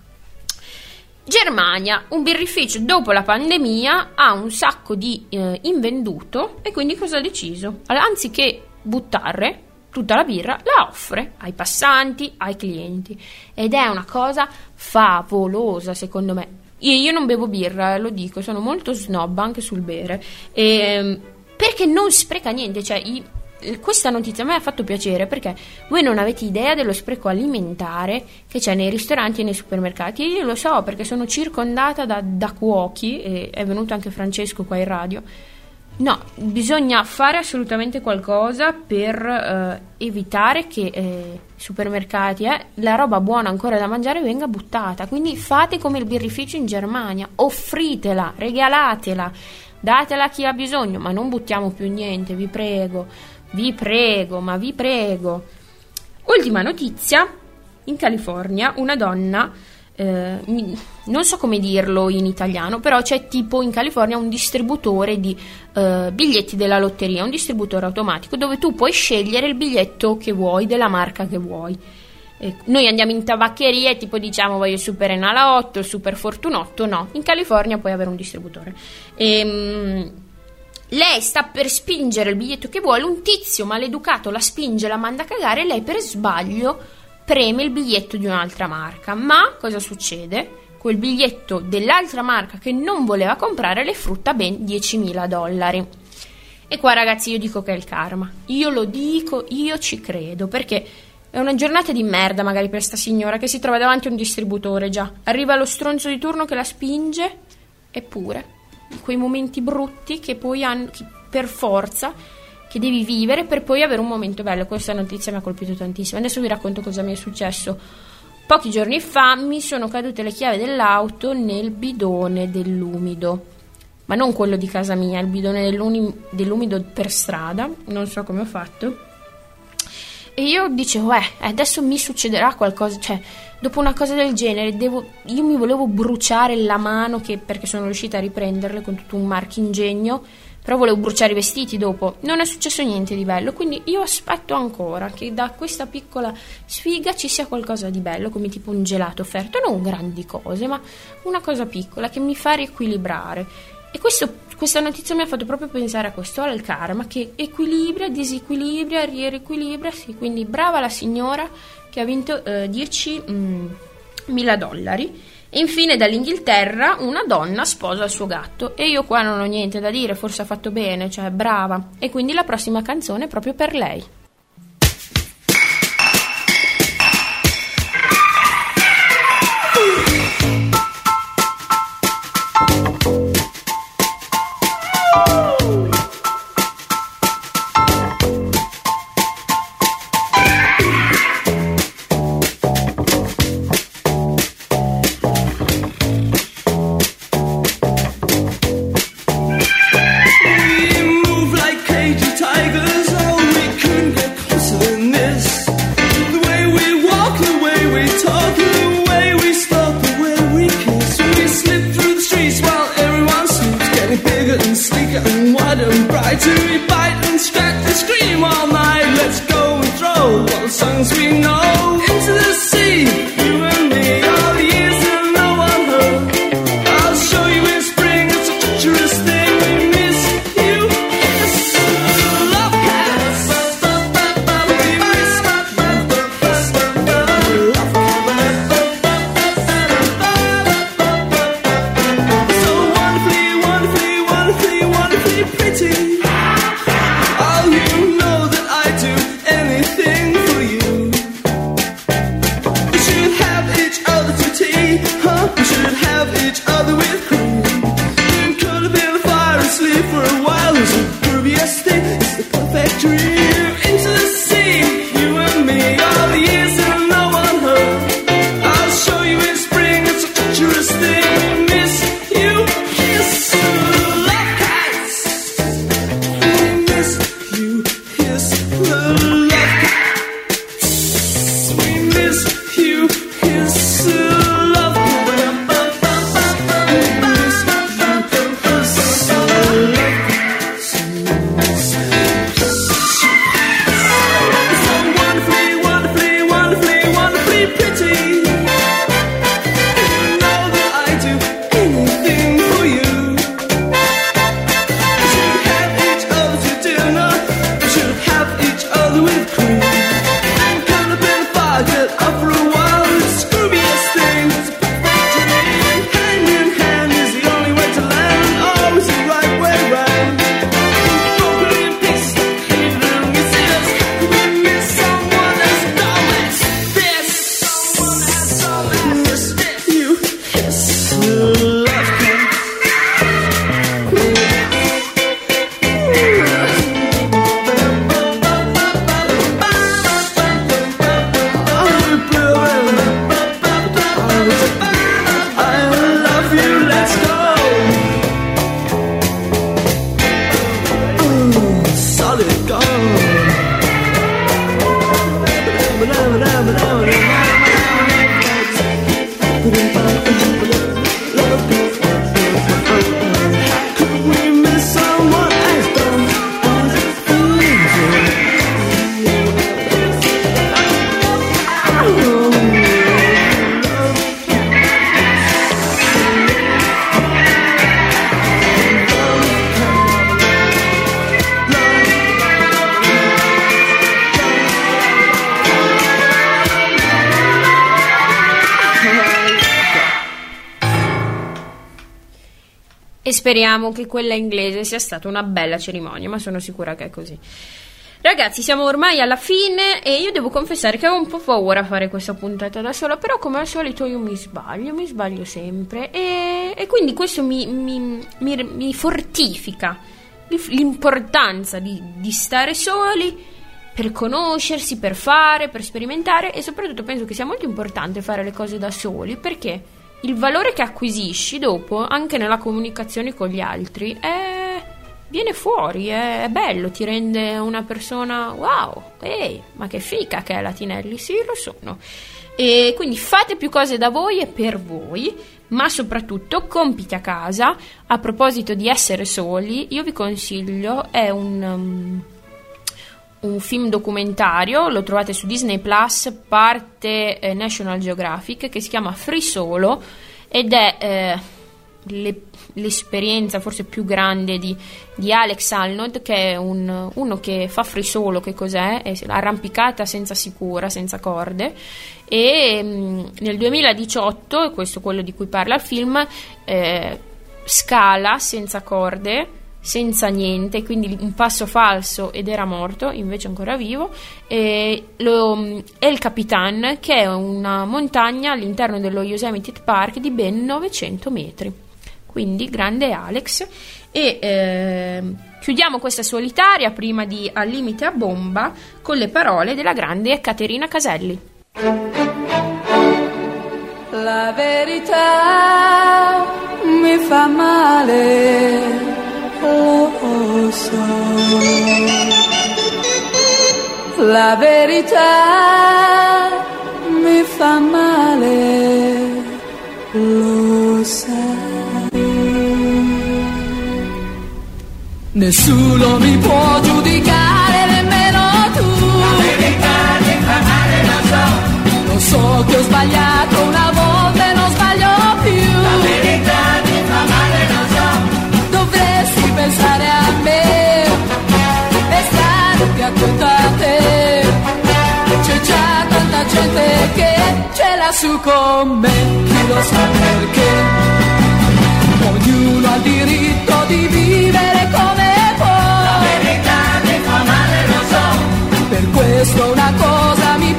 Germania, un birrificio dopo la pandemia ha un sacco di eh, invenduto e quindi cosa ha deciso? Allora, anziché buttare tutta la birra, la offre ai passanti, ai clienti ed è una cosa favolosa secondo me. Io, io non bevo birra, lo dico, sono molto snob anche sul bere e, ehm, perché non spreca niente, cioè i, questa notizia me ha fatto piacere perché voi non avete idea dello spreco alimentare che c'è nei ristoranti e nei supermercati. Io lo so perché sono circondata da, da cuochi e è venuto anche Francesco qua in radio. No, bisogna fare assolutamente qualcosa per eh, evitare che eh, supermercati, eh, la roba buona ancora da mangiare venga buttata. Quindi fate come il birrificio in Germania, offritela, regalatela, datela a chi ha bisogno, ma non buttiamo più niente, vi prego. Vi prego, ma vi prego. Ultima notizia, in California una donna, eh, non so come dirlo in italiano, però c'è tipo in California un distributore di eh, biglietti della lotteria, un distributore automatico dove tu puoi scegliere il biglietto che vuoi, della marca che vuoi. Noi andiamo in tabaccheria e tipo diciamo voglio il Super Enalotto, il Super Fortunotto, no, in California puoi avere un distributore. E, ehm, lei sta per spingere il biglietto che vuole, un tizio maleducato la spinge, la manda a cagare e lei per sbaglio preme il biglietto di un'altra marca. Ma cosa succede? Quel biglietto dell'altra marca che non voleva comprare le frutta ben 10.000 dollari. E qua ragazzi io dico che è il karma. Io lo dico, io ci credo, perché è una giornata di merda magari per sta signora che si trova davanti a un distributore già. Arriva lo stronzo di turno che la spinge, eppure quei momenti brutti che poi hanno che per forza che devi vivere per poi avere un momento bello. Questa notizia mi ha colpito tantissimo. Adesso vi racconto cosa mi è successo. Pochi giorni fa mi sono cadute le chiavi dell'auto nel bidone dell'umido. Ma non quello di casa mia, il bidone dell'umido per strada. Non so come ho fatto. E io dicevo, eh, adesso mi succederà qualcosa. Cioè, dopo una cosa del genere, devo, io mi volevo bruciare la mano che, perché sono riuscita a riprenderle con tutto un marchingegno, però volevo bruciare i vestiti dopo. Non è successo niente di bello, quindi io aspetto ancora che da questa piccola sfiga ci sia qualcosa di bello, come tipo un gelato offerto, non grandi cose, ma una cosa piccola che mi fa riequilibrare. E questo, questa notizia mi ha fatto proprio pensare a questo, al karma, che equilibra, disequilibra, riequilibra, sì, quindi brava la signora che ha vinto eh, 10.000 mm, dollari. E infine dall'Inghilterra una donna sposa il suo gatto e io qua non ho niente da dire, forse ha fatto bene, cioè brava. E quindi la prossima canzone è proprio per lei. Speriamo che quella inglese sia stata una bella cerimonia, ma sono sicura che è così. Ragazzi, siamo ormai alla fine e io devo confessare che ho un po' paura a fare questa puntata da sola, però come al solito io mi sbaglio, mi sbaglio sempre e, e quindi questo mi, mi- mi- mi fortifica l'importanza di, di stare soli per conoscersi, per fare, per sperimentare e soprattutto penso che sia molto importante fare le cose da soli perché il valore che acquisisci dopo, anche nella comunicazione con gli altri, è... viene fuori, è... è bello, ti rende una persona wow, ehi, ma che fica che è la Tinelli, sì, lo sono. E quindi fate più cose da voi e per voi, ma soprattutto compiti a casa. A proposito di essere soli, io vi consiglio, è un... um, un film documentario, lo trovate su Disney Plus, parte eh, National Geographic, che si chiama Free Solo ed è eh, le- l'esperienza forse più grande di, di Alex Alnod, che è un- uno che fa free solo, che cos'è? È arrampicata senza sicura, senza corde. E mm, nel 2018, e questo è quello di cui parla il film, eh, scala senza corde senza niente, quindi un passo falso ed era morto, invece ancora vivo. E lo, El Capitan, che è una montagna all'interno dello Yosemite Park di ben 900 metri. Quindi grande Alex. E ehm, chiudiamo questa solitaria prima di Al limite a bomba con le parole della grande Caterina Caselli. La verità mi fa male, so. La verità mi fa male, lo sai. Nessuno mi può giudicare, nemmeno tu. La verità mi fa male, lo so. Lo so che ho sbagliato stare più attento a te. C'è già tanta gente che ce l'ha su con me, chi lo sa perché. Ognuno ha il diritto di vivere come può. La verità mi fa male, lo so. Per questo una cosa mi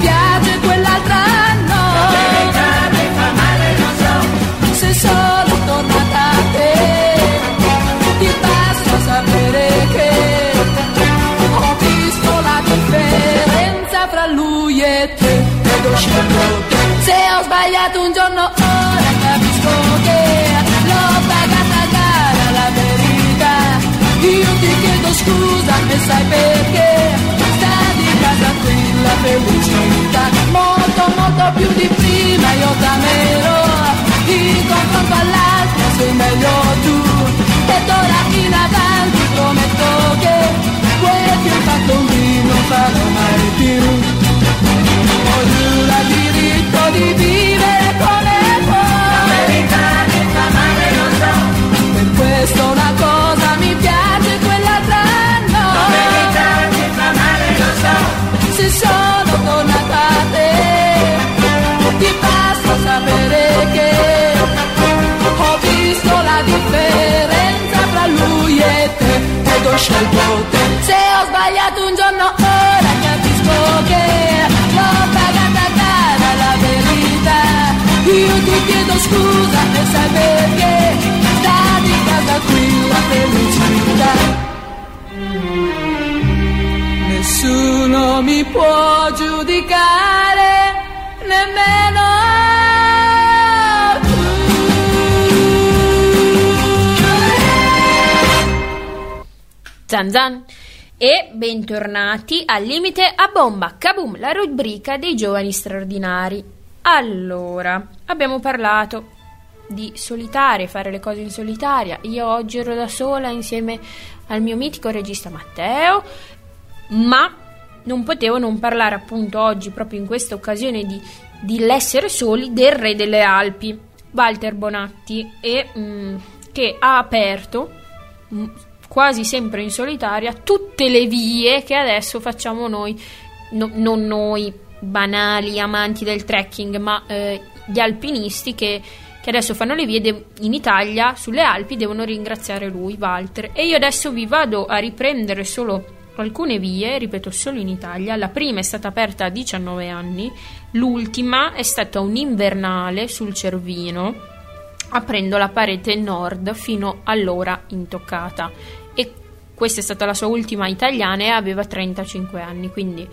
Se ho sbagliato un giorno, ora capisco che l'ho pagata cara la verità. Io ti chiedo scusa e sai perché sta di casa tranquilla felicità. Molto molto più di prima io t'amerò. In confronto all'altro sei meglio tu. E d'ora in avanti prometto che quel che ho fatto lì non farò mai più. Ognuno ha diritto di vivere come può. La verità fa male, lo so. Per questo una cosa mi piace, quell'altra no. La verità fa male, lo so. Se sono tornata a te, ti basta sapere che ho visto la differenza fra lui e te ed ho scelto te. Se ho sbagliato un giorno ora ti chiedo scusa e sai perché di casa qui la felicità. Nessuno mi può giudicare, nemmeno. Zan zan. E bentornati al limite a bomba, kaboom, la rubrica dei giovani straordinari. Allora, abbiamo parlato di solitaria, fare le cose in solitaria. Io oggi ero da sola insieme al mio mitico regista Matteo, ma non potevo non parlare appunto oggi, proprio in questa occasione di, di l'essere soli, del re delle Alpi, Walter Bonatti, e, mm, che ha aperto mm, quasi sempre in solitaria tutte le vie che adesso facciamo noi, no- non noi banali amanti del trekking, ma eh, gli alpinisti che, che adesso fanno le vie de- in Italia sulle Alpi devono ringraziare lui, Walter. E io adesso vi vado a riprendere solo alcune vie, ripeto solo in Italia. La prima è stata aperta a 19 anni, l'ultima è stata un'invernale sul Cervino, aprendo la parete nord fino allora intoccata. E questa è stata la sua ultima italiana e aveva 35 anni, quindi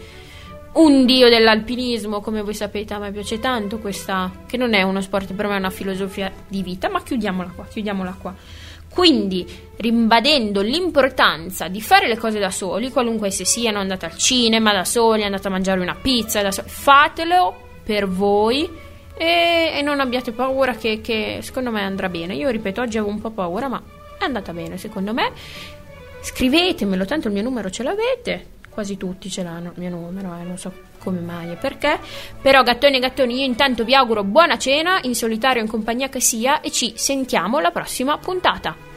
un dio dell'alpinismo, come voi sapete, a me piace tanto questa, che non è uno sport, per me è una filosofia di vita, ma chiudiamola qua, chiudiamola qua. Quindi, ribadendo l'importanza di fare le cose da soli, qualunque esse siano, andate al cinema da soli, andate a mangiare una pizza da soli, fatelo per voi e, e non abbiate paura che, che secondo me andrà bene. Io ripeto, oggi avevo un po' paura, ma è andata bene secondo me. Scrivetemelo, tanto il mio numero ce l'avete, quasi tutti ce l'hanno il mio numero, eh, non so come mai e perché. Però gattoni e gattoni, io intanto vi auguro buona cena, in solitario o in compagnia che sia, e ci sentiamo alla prossima puntata.